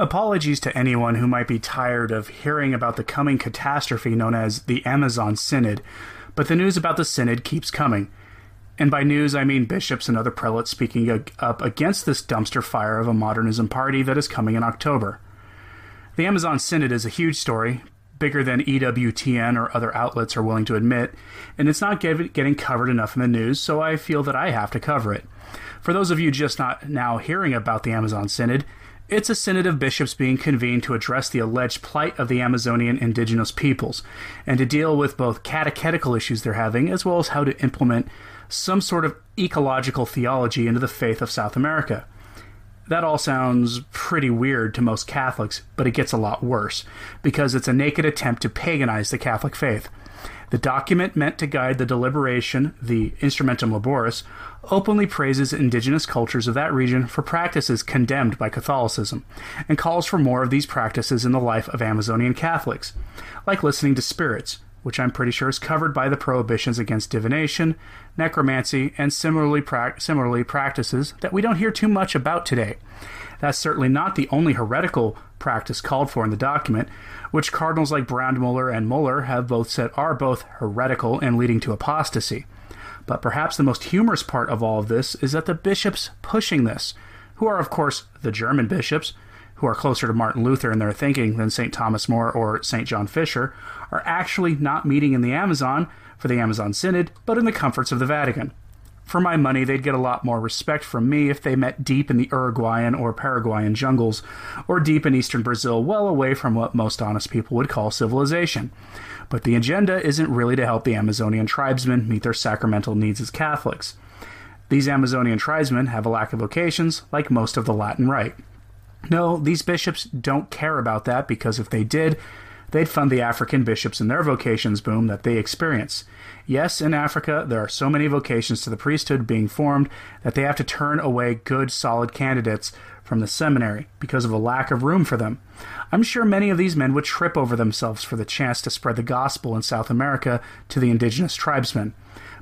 Apologies to anyone who might be tired of hearing about the coming catastrophe known as the Amazon Synod, but the news about the Synod keeps coming. And by news, I mean bishops and other prelates speaking up against this dumpster fire of a modernism party that is coming in October. The Amazon Synod is a huge story, bigger than EWTN or other outlets are willing to admit, and it's not getting covered enough in the news, so I feel that I have to cover it. For those of you just not now hearing about the Amazon Synod, it's a synod of bishops being convened to address the alleged plight of the Amazonian indigenous peoples and to deal with both catechetical issues they're having as well as how to implement some sort of ecological theology into the faith of South America. That all sounds pretty weird to most Catholics, but it gets a lot worse because it's a naked attempt to paganize the Catholic faith. The document meant to guide the deliberation, the Instrumentum Laboris, openly praises indigenous cultures of that region for practices condemned by Catholicism, and calls for more of these practices in the life of Amazonian Catholics, like listening to spirits, which I'm pretty sure is covered by the prohibitions against divination, necromancy, and similarly, pra- similarly practices that we don't hear too much about today. That's certainly not the only heretical practice called for in the document, which cardinals like Brandmüller and Muller have both said are both heretical and leading to apostasy. But perhaps the most humorous part of all of this is that the bishops pushing this, who are, of course, the German bishops, who are closer to Martin Luther in their thinking than St. Thomas More or St. John Fisher, are actually not meeting in the Amazon for the Amazon Synod, but in the comforts of the Vatican. For my money, they'd get a lot more respect from me if they met deep in the Uruguayan or Paraguayan jungles, or deep in eastern Brazil, well away from what most honest people would call civilization. But the agenda isn't really to help the Amazonian tribesmen meet their sacramental needs as Catholics. These Amazonian tribesmen have a lack of vocations, like most of the Latin Rite. No, these bishops don't care about that because if they did, they'd fund the African bishops in their vocations boom that they experience. Yes, in Africa, there are so many vocations to the priesthood being formed that they have to turn away good, solid candidates from the seminary because of a lack of room for them. I'm sure many of these men would trip over themselves for the chance to spread the gospel in South America to the indigenous tribesmen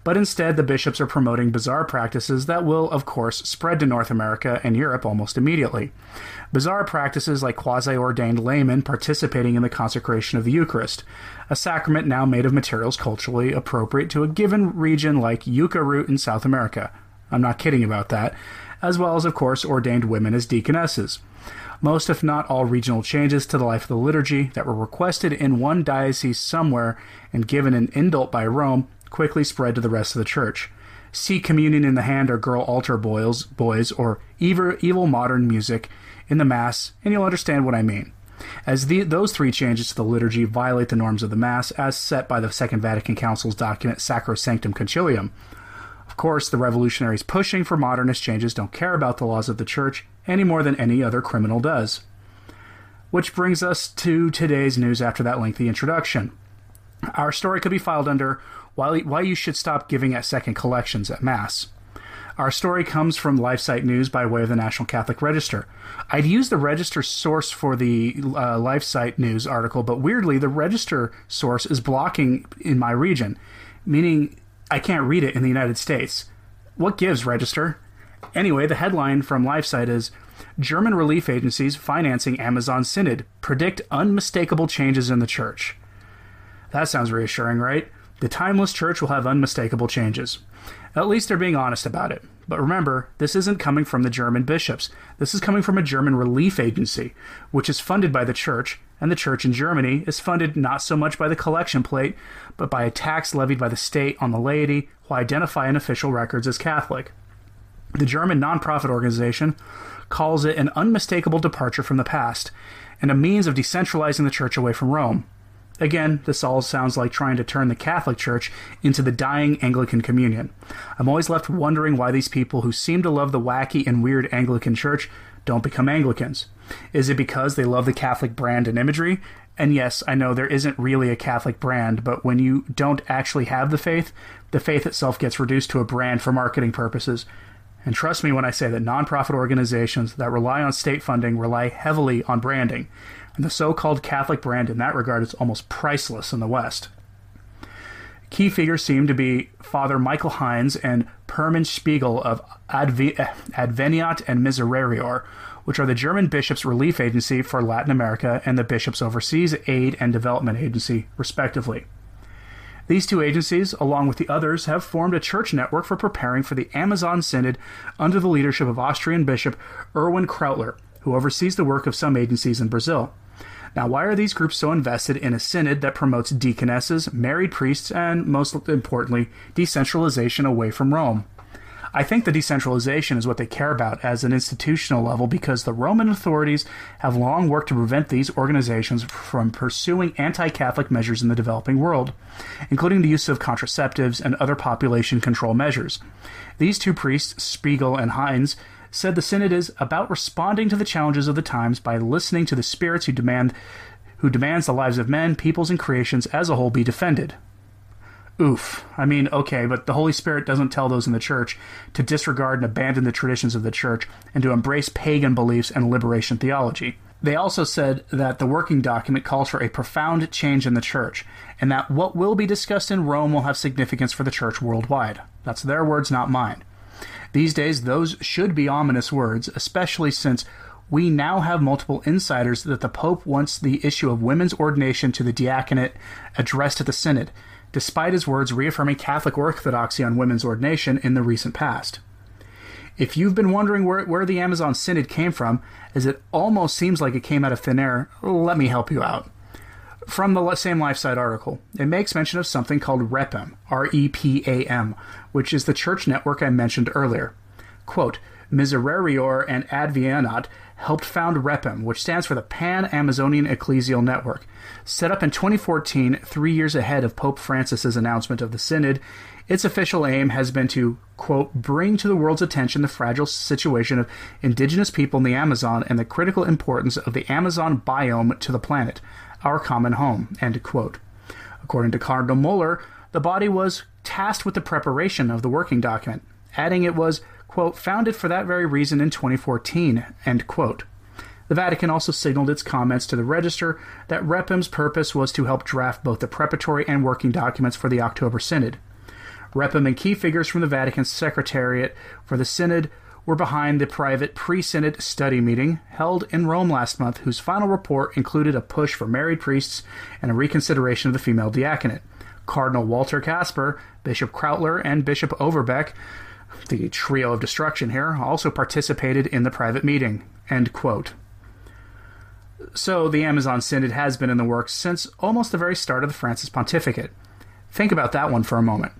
but instead the bishops are promoting bizarre practices that will, of course, spread to North America and Europe almost immediately. Bizarre practices like quasi ordained laymen participating in the consecration of the Eucharist, a sacrament now made of materials culturally appropriate to a given region like Yucca root in South America. I'm not kidding about that, as well as, of course, ordained women as deaconesses most, if not all, regional changes to the life of the liturgy that were requested in one diocese somewhere and given an indult by Rome quickly spread to the rest of the church. See communion in the hand or girl altar boys, boys or evil, evil modern music in the Mass, and you'll understand what I mean. As the, those three changes to the liturgy violate the norms of the Mass as set by the Second Vatican Council's document Sacrosanctum Concilium. Of course, the revolutionaries pushing for modernist changes don't care about the laws of the Church any more than any other criminal does. Which brings us to today's news after that lengthy introduction. Our story could be filed under why, why you should stop giving at second collections at Mass. Our story comes from LifeSite News by way of the National Catholic Register. I'd use the Register source for the uh, LifeSite News article, but weirdly, the Register source is blocking in my region, meaning I can't read it in the United States. What gives, Register? Anyway, the headline from LifeSite is German relief agencies financing Amazon Synod predict unmistakable changes in the church. That sounds reassuring, right? The timeless church will have unmistakable changes. At least they're being honest about it. But remember, this isn't coming from the German bishops. This is coming from a German relief agency, which is funded by the church, and the church in Germany is funded not so much by the collection plate, but by a tax levied by the state on the laity who identify in official records as Catholic. The German nonprofit organization calls it an unmistakable departure from the past and a means of decentralizing the church away from Rome. Again, this all sounds like trying to turn the Catholic Church into the dying Anglican Communion. I'm always left wondering why these people who seem to love the wacky and weird Anglican Church don't become Anglicans. Is it because they love the Catholic brand and imagery? And yes, I know there isn't really a Catholic brand, but when you don't actually have the faith, the faith itself gets reduced to a brand for marketing purposes. And trust me when I say that nonprofit organizations that rely on state funding rely heavily on branding. And the so called Catholic brand in that regard is almost priceless in the West. Key figures seem to be Father Michael Heinz and Hermann Spiegel of Adve- eh, Adveniat and Misereor, which are the German Bishops' Relief Agency for Latin America and the Bishops' Overseas Aid and Development Agency, respectively. These two agencies, along with the others, have formed a church network for preparing for the Amazon Synod under the leadership of Austrian Bishop Erwin Krautler, who oversees the work of some agencies in Brazil. Now, why are these groups so invested in a synod that promotes deaconesses, married priests, and most importantly, decentralization away from Rome? I think the decentralization is what they care about as an institutional level because the Roman authorities have long worked to prevent these organizations from pursuing anti Catholic measures in the developing world, including the use of contraceptives and other population control measures. These two priests, Spiegel and Heinz, said the synod is about responding to the challenges of the times by listening to the spirits who demand who demands the lives of men, peoples, and creations as a whole be defended. Oof. I mean, okay, but the Holy Spirit doesn't tell those in the church to disregard and abandon the traditions of the church and to embrace pagan beliefs and liberation theology. They also said that the working document calls for a profound change in the church, and that what will be discussed in Rome will have significance for the church worldwide. That's their words, not mine. These days, those should be ominous words, especially since we now have multiple insiders that the Pope wants the issue of women's ordination to the diaconate addressed at the Synod, despite his words reaffirming Catholic orthodoxy on women's ordination in the recent past. If you've been wondering where, where the Amazon Synod came from, as it almost seems like it came out of thin air, let me help you out. From the same LifeSite article, it makes mention of something called REPAM, R E P A M, which is the church network I mentioned earlier. Quote, Misereor and Adveniat helped found REPAM, which stands for the Pan Amazonian Ecclesial Network. Set up in 2014, three years ahead of Pope Francis's announcement of the Synod, its official aim has been to, quote, bring to the world's attention the fragile situation of indigenous people in the Amazon and the critical importance of the Amazon biome to the planet, our common home. According to Cardinal Muller, the body was tasked with the preparation of the working document, adding it was, quote, founded for that very reason in 2014, end quote. The Vatican also signaled its comments to the Register that REPAM's purpose was to help draft both the preparatory and working documents for the October Synod. REPAM and key figures from the Vatican Secretariat for the Synod were behind the private pre Synod study meeting held in Rome last month, whose final report included a push for married priests and a reconsideration of the female diaconate. Cardinal Walter Kasper, Bishop Krautler, and Bishop Overbeck, the trio of destruction here, also participated in the private meeting. End quote. So, the Amazon Synod has been in the works since almost the very start of the Francis pontificate. Think about that one for a moment.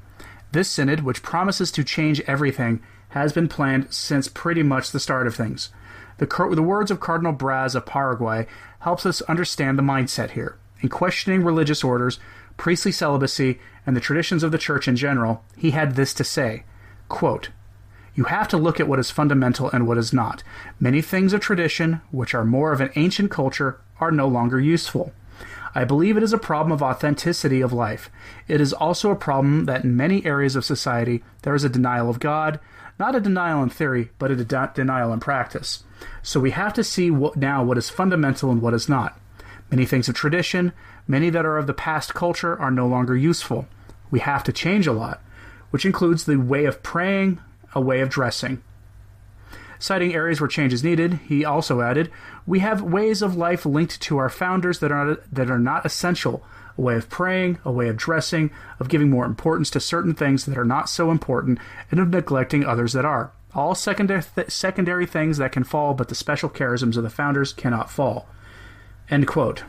This synod, which promises to change everything, has been planned since pretty much the start of things. The, the words of Cardinal Braz of Paraguay helps us understand the mindset here. In questioning religious orders, priestly celibacy, and the traditions of the church in general, he had this to say quote, You have to look at what is fundamental and what is not. Many things of tradition, which are more of an ancient culture, are no longer useful. I believe it is a problem of authenticity of life. It is also a problem that in many areas of society there is a denial of God, not a denial in theory, but a de- denial in practice. So we have to see what, now what is fundamental and what is not. Many things of tradition, many that are of the past culture, are no longer useful. We have to change a lot, which includes the way of praying, a way of dressing. Citing areas where change is needed, he also added, We have ways of life linked to our founders that are, that are not essential a way of praying, a way of dressing, of giving more importance to certain things that are not so important, and of neglecting others that are. All secondary, th- secondary things that can fall, but the special charisms of the founders cannot fall. End quote.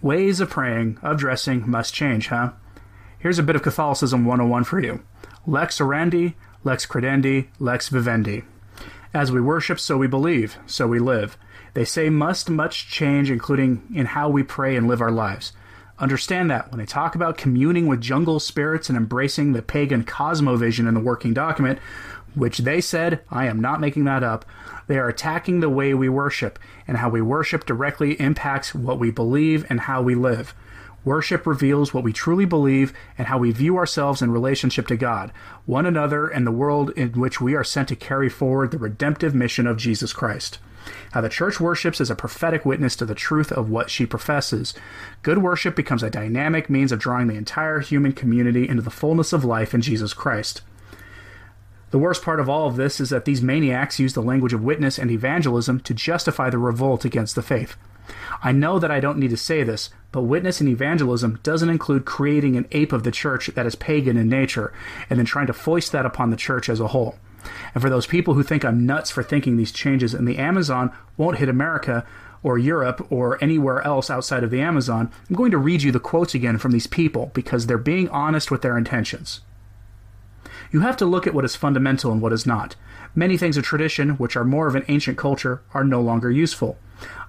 Ways of praying, of dressing, must change, huh? Here's a bit of Catholicism 101 for you. Lex orandi, lex credendi, lex vivendi. As we worship, so we believe, so we live. They say must much change, including in how we pray and live our lives. Understand that when they talk about communing with jungle spirits and embracing the pagan cosmovision in the working document, which they said, I am not making that up, they are attacking the way we worship, and how we worship directly impacts what we believe and how we live. Worship reveals what we truly believe and how we view ourselves in relationship to God, one another, and the world in which we are sent to carry forward the redemptive mission of Jesus Christ. How the church worships is a prophetic witness to the truth of what she professes. Good worship becomes a dynamic means of drawing the entire human community into the fullness of life in Jesus Christ. The worst part of all of this is that these maniacs use the language of witness and evangelism to justify the revolt against the faith. I know that I don't need to say this, but witness and evangelism doesn't include creating an ape of the church that is pagan in nature and then trying to foist that upon the church as a whole. And for those people who think I'm nuts for thinking these changes in the Amazon won't hit America or Europe or anywhere else outside of the Amazon, I'm going to read you the quotes again from these people because they're being honest with their intentions. You have to look at what is fundamental and what is not. Many things of tradition, which are more of an ancient culture, are no longer useful.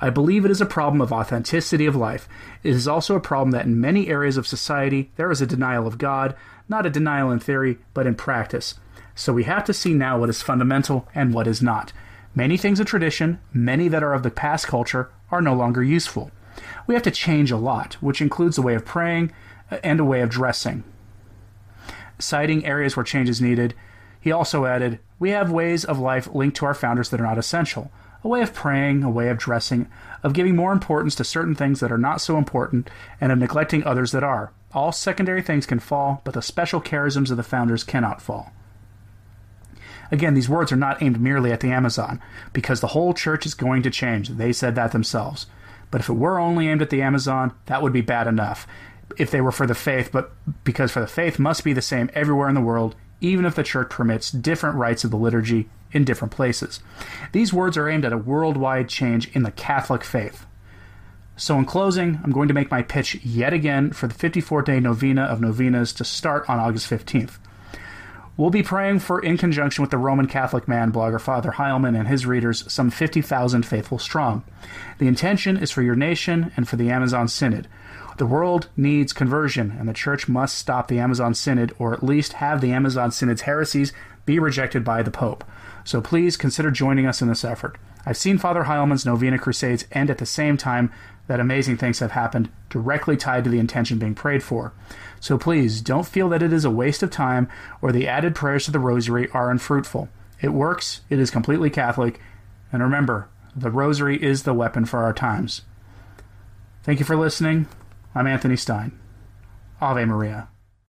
I believe it is a problem of authenticity of life. It is also a problem that in many areas of society there is a denial of God, not a denial in theory, but in practice. So we have to see now what is fundamental and what is not. Many things of tradition, many that are of the past culture, are no longer useful. We have to change a lot, which includes a way of praying uh, and a way of dressing citing areas where change is needed. He also added, We have ways of life linked to our founders that are not essential. A way of praying, a way of dressing, of giving more importance to certain things that are not so important, and of neglecting others that are. All secondary things can fall, but the special charisms of the founders cannot fall. Again, these words are not aimed merely at the Amazon, because the whole church is going to change. They said that themselves. But if it were only aimed at the Amazon, that would be bad enough if they were for the faith, but because for the faith must be the same everywhere in the world, even if the church permits different rites of the liturgy in different places. These words are aimed at a worldwide change in the Catholic faith. So, in closing, I'm going to make my pitch yet again for the 54 day novena of novenas to start on August 15th. We'll be praying for, in conjunction with the Roman Catholic man blogger Father Heilman and his readers, some 50,000 faithful strong. The intention is for your nation and for the Amazon Synod. The world needs conversion, and the church must stop the Amazon Synod, or at least have the Amazon Synod's heresies be rejected by the Pope. So please consider joining us in this effort. I've seen Father Heilman's Novena Crusades end at the same time that amazing things have happened, directly tied to the intention being prayed for. So please don't feel that it is a waste of time or the added prayers to the Rosary are unfruitful. It works, it is completely Catholic, and remember, the Rosary is the weapon for our times. Thank you for listening. I'm Anthony Stein. Ave Maria.